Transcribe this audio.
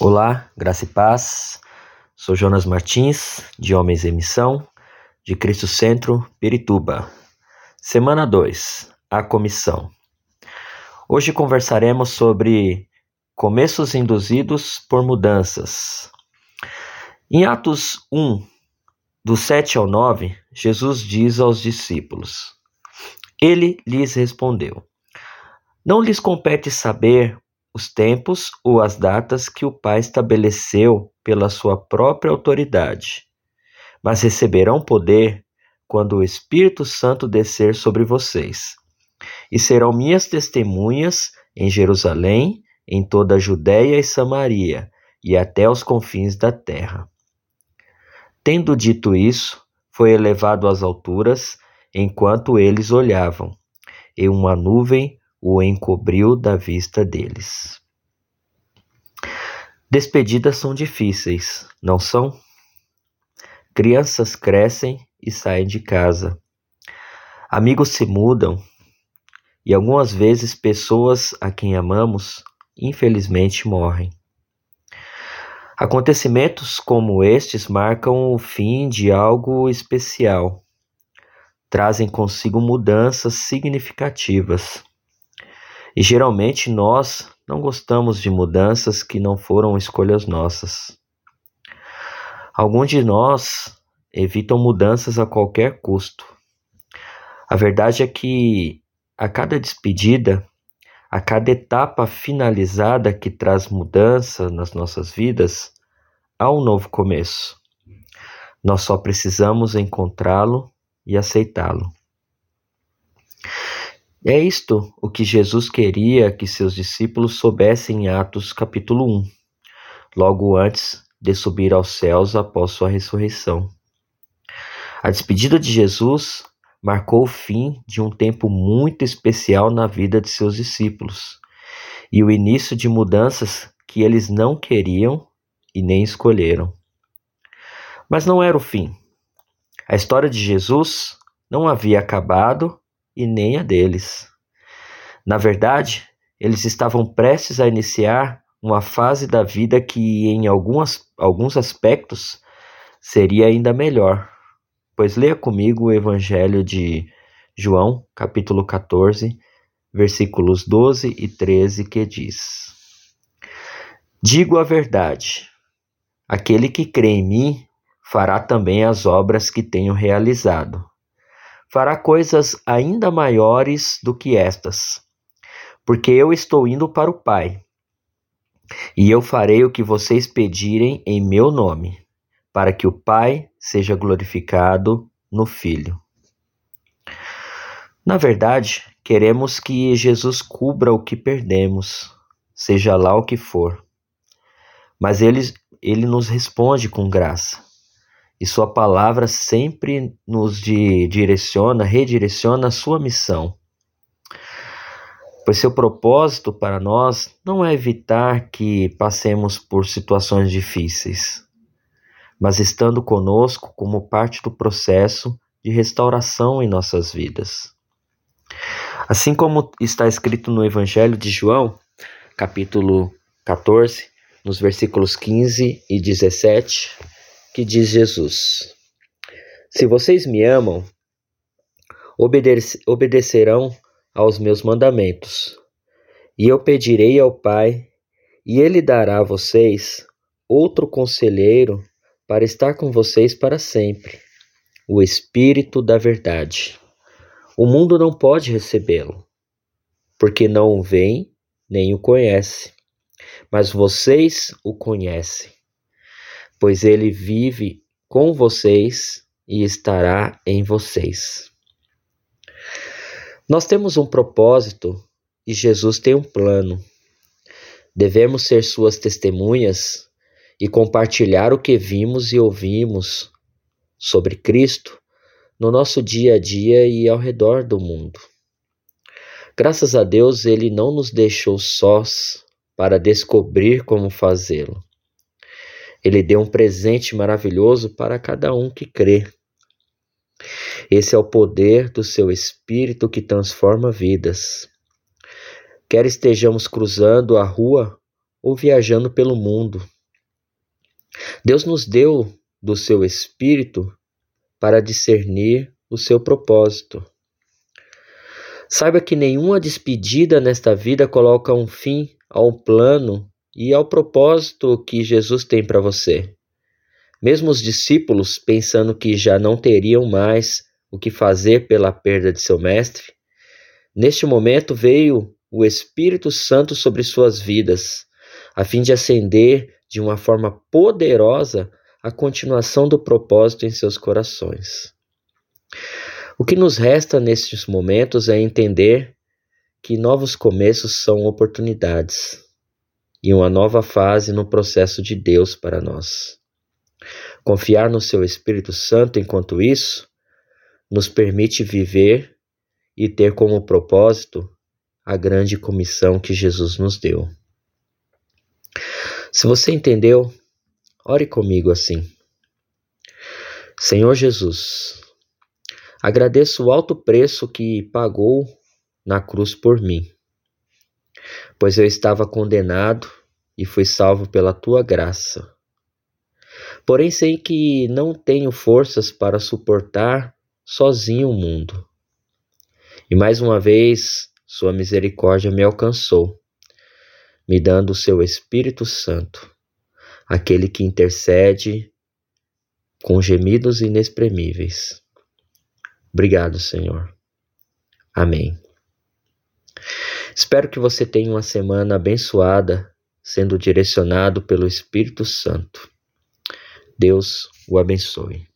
Olá, graça e paz. Sou Jonas Martins, de Homens em Missão, de Cristo Centro, Pirituba. Semana 2, a comissão. Hoje conversaremos sobre começos induzidos por mudanças. Em Atos 1, do 7 ao 9, Jesus diz aos discípulos: Ele lhes respondeu: Não lhes compete saber os tempos ou as datas que o Pai estabeleceu pela sua própria autoridade, mas receberão poder quando o Espírito Santo descer sobre vocês. E serão minhas testemunhas em Jerusalém, em toda a Judéia e Samaria, e até os confins da terra. Tendo dito isso, foi elevado às alturas, enquanto eles olhavam, e uma nuvem o encobriu da vista deles. Despedidas são difíceis, não são? Crianças crescem e saem de casa. Amigos se mudam e algumas vezes pessoas a quem amamos, infelizmente, morrem. Acontecimentos como estes marcam o fim de algo especial, trazem consigo mudanças significativas. E geralmente nós não gostamos de mudanças que não foram escolhas nossas. Alguns de nós evitam mudanças a qualquer custo. A verdade é que a cada despedida, a cada etapa finalizada que traz mudança nas nossas vidas, há um novo começo. Nós só precisamos encontrá-lo e aceitá-lo. É isto o que Jesus queria que seus discípulos soubessem em Atos capítulo 1, logo antes de subir aos céus após sua ressurreição. A despedida de Jesus marcou o fim de um tempo muito especial na vida de seus discípulos e o início de mudanças que eles não queriam e nem escolheram. Mas não era o fim. A história de Jesus não havia acabado e nem a deles. Na verdade, eles estavam prestes a iniciar uma fase da vida que, em algumas, alguns aspectos, seria ainda melhor. Pois leia comigo o Evangelho de João, capítulo 14, versículos 12 e 13, que diz: Digo a verdade: aquele que crê em mim fará também as obras que tenho realizado fará coisas ainda maiores do que estas, porque eu estou indo para o Pai. E eu farei o que vocês pedirem em meu nome, para que o Pai seja glorificado no Filho. Na verdade, queremos que Jesus cubra o que perdemos, seja lá o que for. Mas ele, ele nos responde com graça e Sua palavra sempre nos direciona, redireciona a Sua missão. Pois seu propósito para nós não é evitar que passemos por situações difíceis, mas estando conosco como parte do processo de restauração em nossas vidas. Assim como está escrito no Evangelho de João, capítulo 14, nos versículos 15 e 17, que diz Jesus: Se vocês me amam, obedece, obedecerão aos meus mandamentos. E eu pedirei ao Pai, e ele dará a vocês outro conselheiro para estar com vocês para sempre, o Espírito da Verdade. O mundo não pode recebê-lo, porque não o vê nem o conhece, mas vocês o conhecem pois ele vive com vocês e estará em vocês. Nós temos um propósito e Jesus tem um plano. Devemos ser suas testemunhas e compartilhar o que vimos e ouvimos sobre Cristo no nosso dia a dia e ao redor do mundo. Graças a Deus, Ele não nos deixou sós para descobrir como fazê-lo. Ele deu um presente maravilhoso para cada um que crê. Esse é o poder do seu Espírito que transforma vidas. Quer estejamos cruzando a rua ou viajando pelo mundo. Deus nos deu do seu Espírito para discernir o seu propósito. Saiba que nenhuma despedida nesta vida coloca um fim ao plano e ao propósito que Jesus tem para você. Mesmo os discípulos, pensando que já não teriam mais o que fazer pela perda de seu mestre, neste momento veio o Espírito Santo sobre suas vidas, a fim de acender de uma forma poderosa a continuação do propósito em seus corações. O que nos resta nestes momentos é entender que novos começos são oportunidades e uma nova fase no processo de Deus para nós. Confiar no seu Espírito Santo enquanto isso nos permite viver e ter como propósito a grande comissão que Jesus nos deu. Se você entendeu, ore comigo assim. Senhor Jesus, agradeço o alto preço que pagou na cruz por mim, pois eu estava condenado e fui salvo pela tua graça. Porém, sei que não tenho forças para suportar sozinho o mundo. E mais uma vez, Sua misericórdia me alcançou me dando o seu Espírito Santo, aquele que intercede com gemidos inexprimíveis. Obrigado, Senhor. Amém. Espero que você tenha uma semana abençoada, sendo direcionado pelo Espírito Santo. Deus o abençoe.